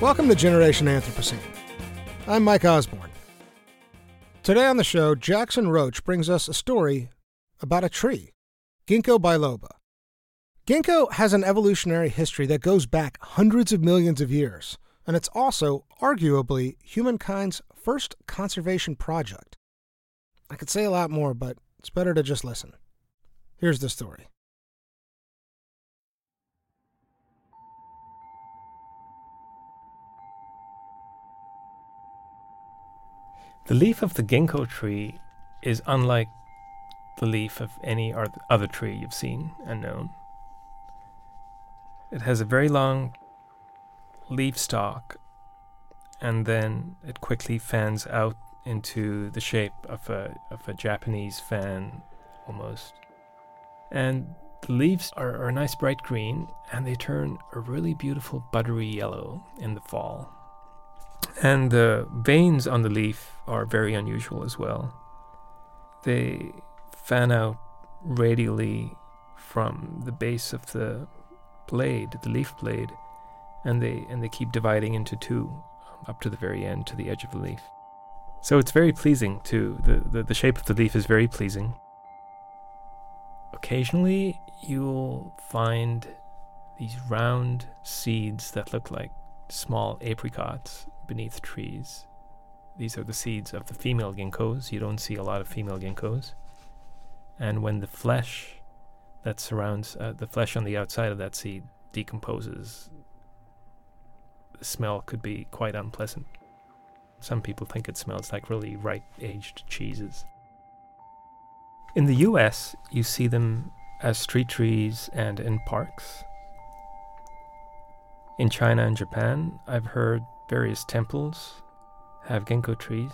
Welcome to Generation Anthropocene. I'm Mike Osborne. Today on the show, Jackson Roach brings us a story about a tree, Ginkgo biloba. Ginkgo has an evolutionary history that goes back hundreds of millions of years, and it's also, arguably, humankind's first conservation project. I could say a lot more, but it's better to just listen. Here's the story. The leaf of the ginkgo tree is unlike the leaf of any other tree you've seen and known. It has a very long leaf stalk, and then it quickly fans out into the shape of a, of a Japanese fan almost. And the leaves are, are a nice bright green, and they turn a really beautiful buttery yellow in the fall. And the veins on the leaf are very unusual as well. They fan out radially from the base of the blade, the leaf blade, and they and they keep dividing into two up to the very end to the edge of the leaf. So it's very pleasing too. The, the, the shape of the leaf is very pleasing. Occasionally you'll find these round seeds that look like small apricots beneath trees. These are the seeds of the female ginkgos. You don't see a lot of female ginkgos. And when the flesh that surrounds uh, the flesh on the outside of that seed decomposes, the smell could be quite unpleasant. Some people think it smells like really ripe aged cheeses. In the US, you see them as street trees and in parks. In China and Japan, I've heard various temples have ginkgo trees.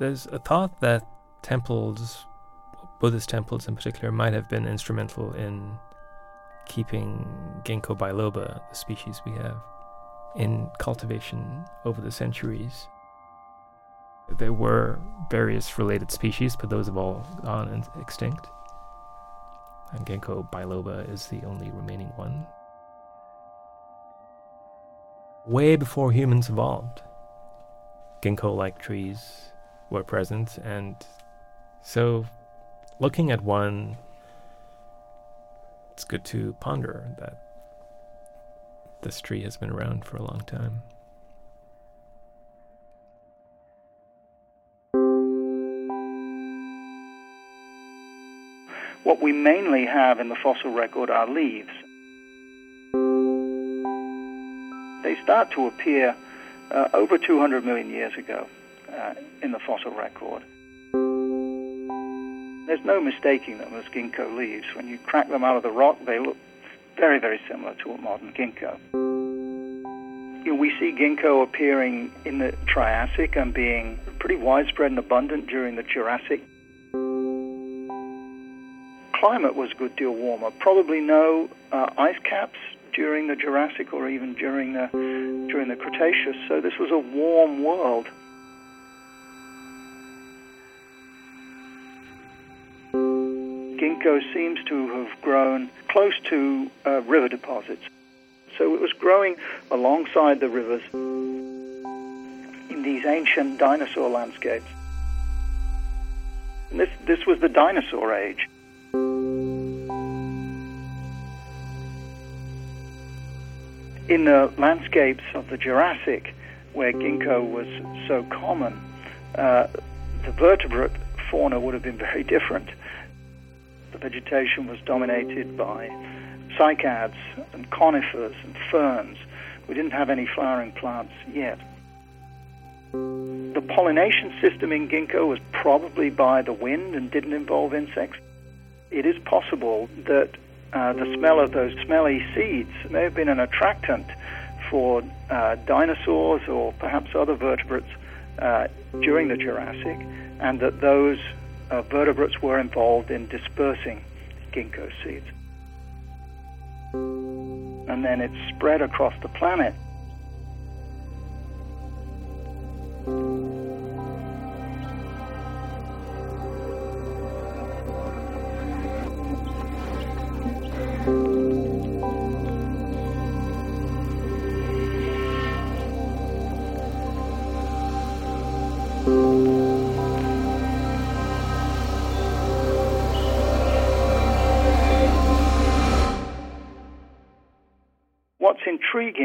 There's a thought that temples, Buddhist temples in particular, might have been instrumental in keeping ginkgo biloba, the species we have, in cultivation over the centuries. There were various related species, but those have all gone extinct. And ginkgo biloba is the only remaining one. Way before humans evolved, ginkgo like trees were present, and so looking at one, it's good to ponder that this tree has been around for a long time. What we mainly have in the fossil record are leaves. Start to appear uh, over 200 million years ago uh, in the fossil record. There's no mistaking them as ginkgo leaves. When you crack them out of the rock, they look very, very similar to a modern ginkgo. You know, we see ginkgo appearing in the Triassic and being pretty widespread and abundant during the Jurassic. Climate was a good deal warmer. Probably no uh, ice caps during the Jurassic or even during the during the Cretaceous. So this was a warm world. Ginkgo seems to have grown close to uh, river deposits. So it was growing alongside the rivers in these ancient dinosaur landscapes. And this, this was the dinosaur age. In the landscapes of the Jurassic, where ginkgo was so common, uh, the vertebrate fauna would have been very different. The vegetation was dominated by cycads and conifers and ferns. We didn't have any flowering plants yet. The pollination system in ginkgo was probably by the wind and didn't involve insects. It is possible that uh, the smell of those smelly seeds may have been an attractant for uh, dinosaurs or perhaps other vertebrates uh, during the Jurassic, and that those uh, vertebrates were involved in dispersing ginkgo seeds. And then it spread across the planet.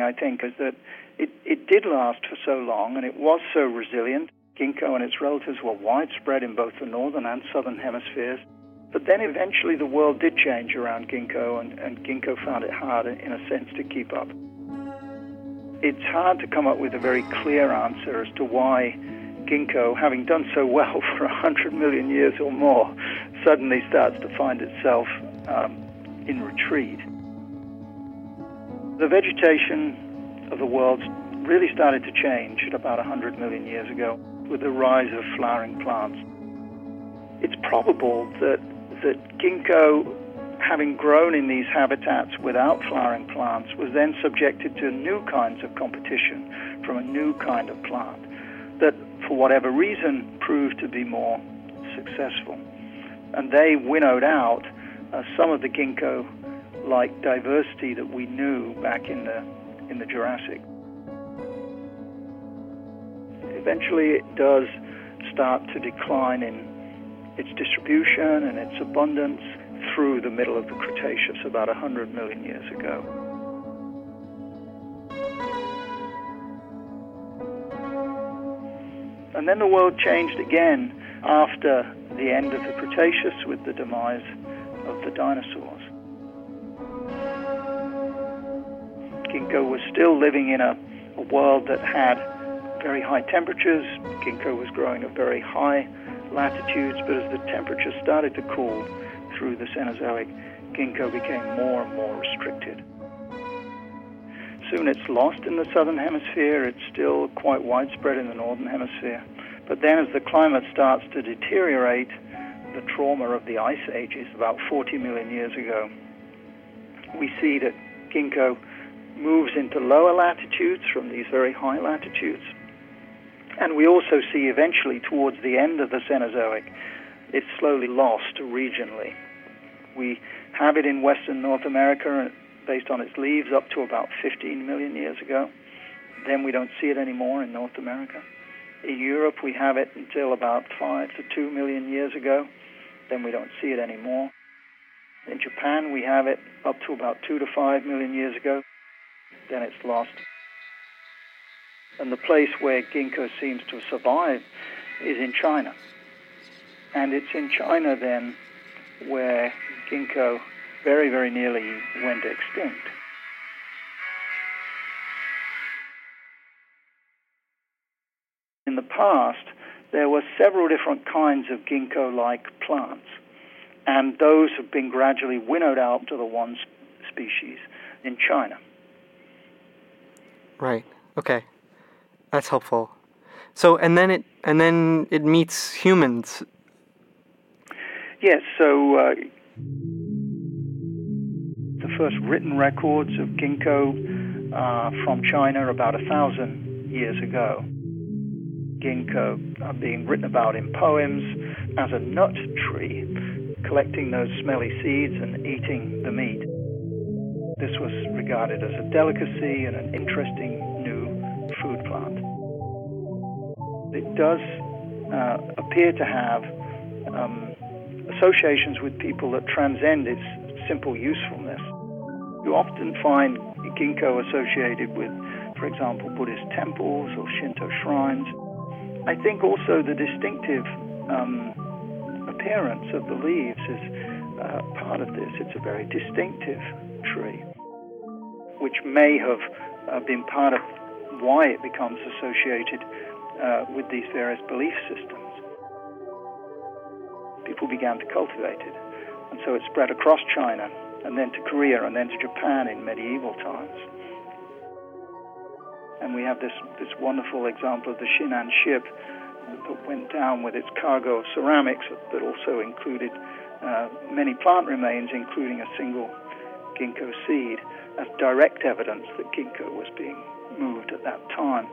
Intriguing, I think, is that it, it did last for so long and it was so resilient. Ginkgo and its relatives were widespread in both the northern and southern hemispheres. But then eventually the world did change around ginkgo, and, and ginkgo found it hard, in a sense, to keep up. It's hard to come up with a very clear answer as to why ginkgo, having done so well for 100 million years or more, suddenly starts to find itself um, in retreat. The vegetation of the world really started to change at about 100 million years ago with the rise of flowering plants. It's probable that that ginkgo, having grown in these habitats without flowering plants, was then subjected to new kinds of competition from a new kind of plant that, for whatever reason, proved to be more successful. And they winnowed out uh, some of the ginkgo like diversity that we knew back in the in the Jurassic. Eventually, it does start to decline in its distribution and its abundance through the middle of the Cretaceous, about 100 million years ago. And then the world changed again after the end of the Cretaceous with the demise of the dinosaurs. Ginkgo was still living in a, a world that had very high temperatures. Ginkgo was growing at very high latitudes, but as the temperature started to cool through the Cenozoic, ginkgo became more and more restricted. Soon it's lost in the southern hemisphere. It's still quite widespread in the northern hemisphere. But then, as the climate starts to deteriorate, the trauma of the ice ages about 40 million years ago, we see that ginkgo moves into lower latitudes from these very high latitudes. And we also see eventually, towards the end of the Cenozoic, it's slowly lost regionally. We have it in western North America uh, based on its leaves up to about 15 million years ago. Then we don't see it anymore in North America. In Europe, we have it until about 5 to 2 million years ago. Then we don't see it anymore. In Japan, we have it up to about 2 to 5 million years ago. Then it's lost. And the place where ginkgo seems to survive is in China. And it's in China then where ginkgo very, very nearly went extinct. In the past, there were several different kinds of ginkgo like plants, and those have been gradually winnowed out to the one species in China. Right. Okay. That's helpful. So, and then it and then it meets humans. Yes, so uh, the first written records of ginkgo uh, from China about a thousand years ago. Ginkgo are being written about in poems as a nut tree, collecting those smelly seeds and eating the meat. This was regarded as a delicacy and an interesting new food plant. It does uh, appear to have um, associations with people that transcend its simple usefulness. You often find ginkgo associated with, for example, Buddhist temples or Shinto shrines. I think also the distinctive um, appearance of the leaves is uh, part of this. It's a very distinctive tree, which may have uh, been part of why it becomes associated uh, with these various belief systems. People began to cultivate it, and so it spread across China, and then to Korea, and then to Japan in medieval times. And we have this, this wonderful example of the Shinan ship that went down with its cargo of ceramics that also included uh, many plant remains, including a single ginkgo seed, as direct evidence that ginkgo was being moved at that time.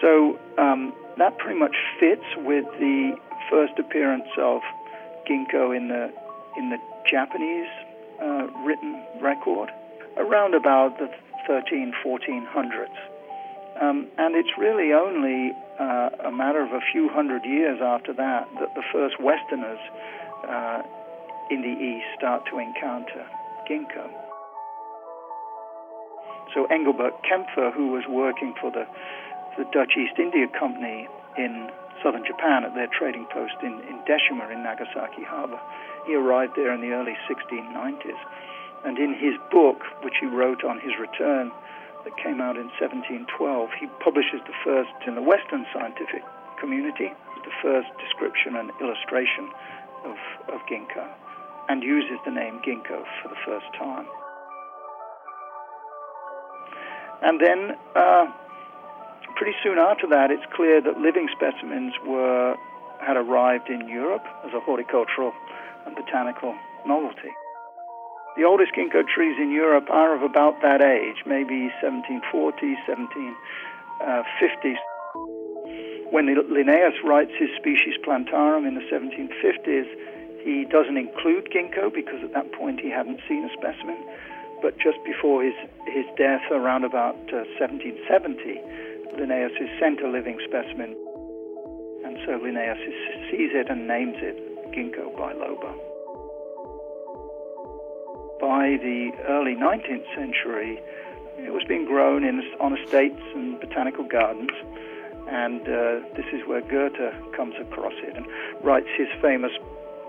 So um, that pretty much fits with the first appearance of ginkgo in the in the Japanese uh, written record around about the 13 1400s. Um, and it's really only uh, a matter of a few hundred years after that that the first Westerners uh, in the East start to encounter ginkgo. So Engelbert Kaempfer, who was working for the, the Dutch East India Company in southern Japan at their trading post in, in Deshima in Nagasaki Harbor, he arrived there in the early 1690s. And in his book, which he wrote on his return, that came out in 1712, he publishes the first in the Western scientific community, the first description and illustration of, of ginkgo, and uses the name ginkgo for the first time. And then, uh, pretty soon after that, it's clear that living specimens were had arrived in Europe as a horticultural and botanical novelty. The oldest ginkgo trees in Europe are of about that age, maybe 1740s, 1750s. When Linnaeus writes his Species Plantarum in the 1750s, he doesn't include ginkgo because at that point he hadn't seen a specimen. But just before his, his death, around about uh, 1770, Linnaeus is sent a living specimen. And so Linnaeus sees it and names it Ginkgo biloba. By the early 19th century, it was being grown in, on estates and botanical gardens. And uh, this is where Goethe comes across it and writes his famous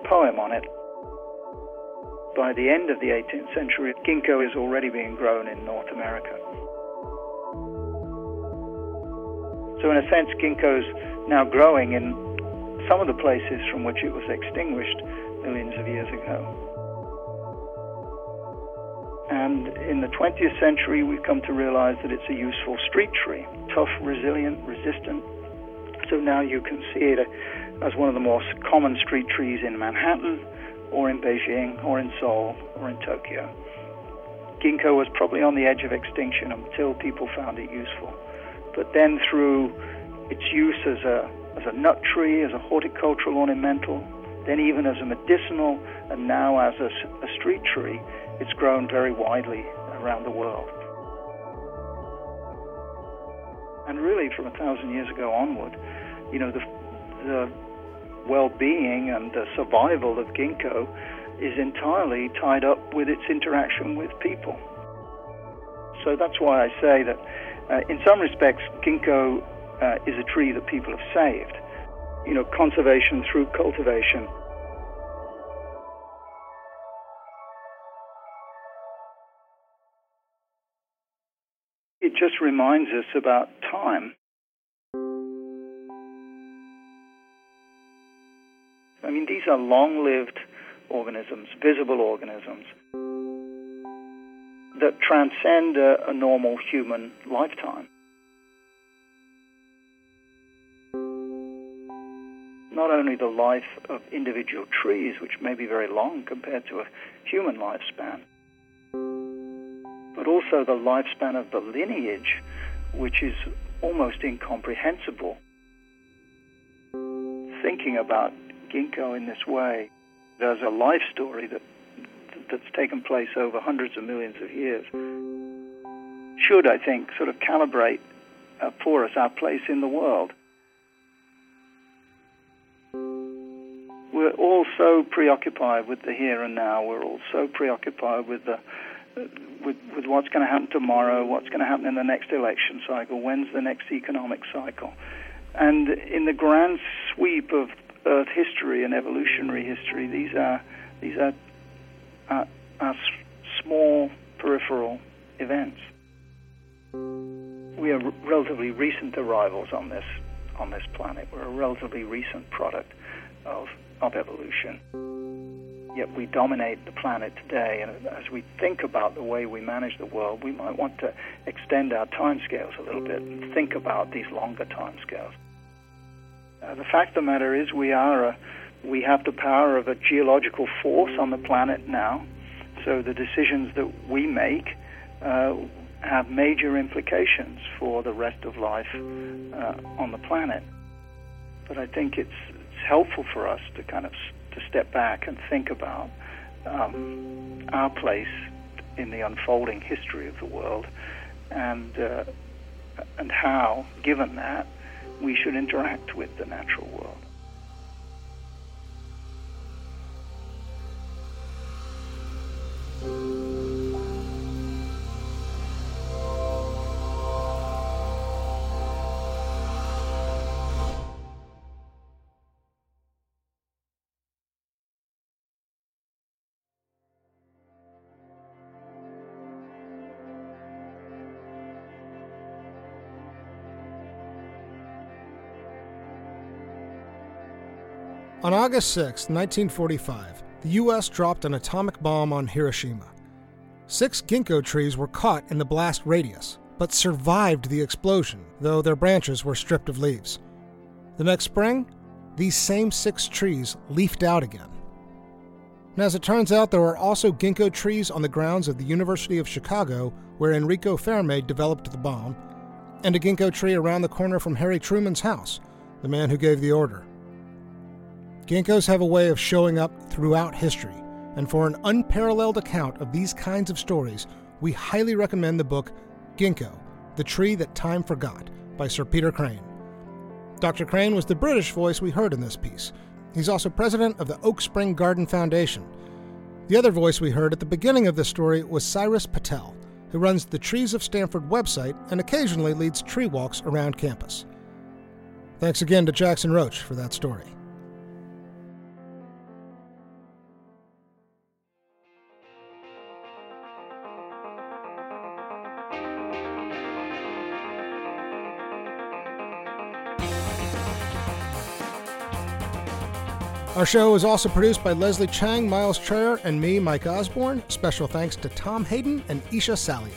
poem on it by the end of the 18th century, ginkgo is already being grown in North America. So, in a sense, ginkgo's now growing in some of the places from which it was extinguished millions of years ago. And in the 20th century, we've come to realize that it's a useful street tree tough, resilient, resistant. So now you can see it as one of the most common street trees in Manhattan or in Beijing, or in Seoul, or in Tokyo. Ginkgo was probably on the edge of extinction until people found it useful. But then, through its use as a, as a nut tree, as a horticultural ornamental, then even as a medicinal, and now as a, a street tree, it's grown very widely around the world. And really, from a thousand years ago onward, you know, the, the well-being and the survival of ginkgo is entirely tied up with its interaction with people. So that's why I say that uh, in some respects, ginkgo uh, is a tree that people have saved. You know, conservation through cultivation. Reminds us about time I mean, these are long lived organisms, visible organisms, that transcend a, a normal human lifetime. not only the life of individual trees, which may be very long compared to a human lifespan, also the lifespan of the lineage, which is almost incomprehensible. Thinking about ginkgo in this way, there's a life story that that's taken place over hundreds of millions of years should, I think, sort of calibrate uh, for us our place in the world. We're all so preoccupied with the here and now. We're all so preoccupied with the with, with what's going to happen tomorrow, what's going to happen in the next election cycle, when's the next economic cycle. And in the grand sweep of Earth history and evolutionary history, these are these are, are, are small peripheral events. We are relatively recent arrivals on this on this planet. We're a relatively recent product of of evolution. Yet we dominate the planet today, and as we think about the way we manage the world, we might want to extend our timescales a little bit and think about these longer timescales. Uh, the fact of the matter is, we are a, we have the power of a geological force on the planet now. So the decisions that we make uh, have major implications for the rest of life uh, on the planet. But I think it's, it's helpful for us to kind of to step back and think about um, our place in the unfolding history of the world and uh, and how, given that, we should interact with the natural world. On August 6, 1945, the U.S. dropped an atomic bomb on Hiroshima. Six ginkgo trees were caught in the blast radius, but survived the explosion, though their branches were stripped of leaves. The next spring, these same six trees leafed out again. And as it turns out, there are also ginkgo trees on the grounds of the University of Chicago, where Enrico Fermi developed the bomb, and a ginkgo tree around the corner from Harry Truman's house, the man who gave the order. Ginkgos have a way of showing up throughout history, and for an unparalleled account of these kinds of stories, we highly recommend the book Ginkgo The Tree That Time Forgot by Sir Peter Crane. Dr. Crane was the British voice we heard in this piece. He's also president of the Oak Spring Garden Foundation. The other voice we heard at the beginning of this story was Sairus Patel, who runs the Trees of Stanford website and occasionally leads tree walks around campus. Thanks again to Jackson Roach for that story. Our show is also produced by Leslie Chang, Miles Traer, and me, Mike Osborne. Special thanks to Tom Hayden and Isha Salian.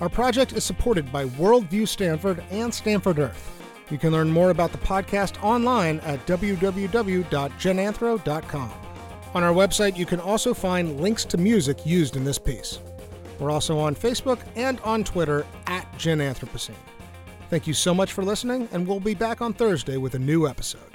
Our project is supported by Worldview Stanford and Stanford Earth. You can learn more about the podcast online at www.genanthro.com. On our website, you can also find links to music used in this piece. We're also on Facebook and on Twitter at GenAnthropocene. Thank you so much for listening, and we'll be back on Thursday with a new episode.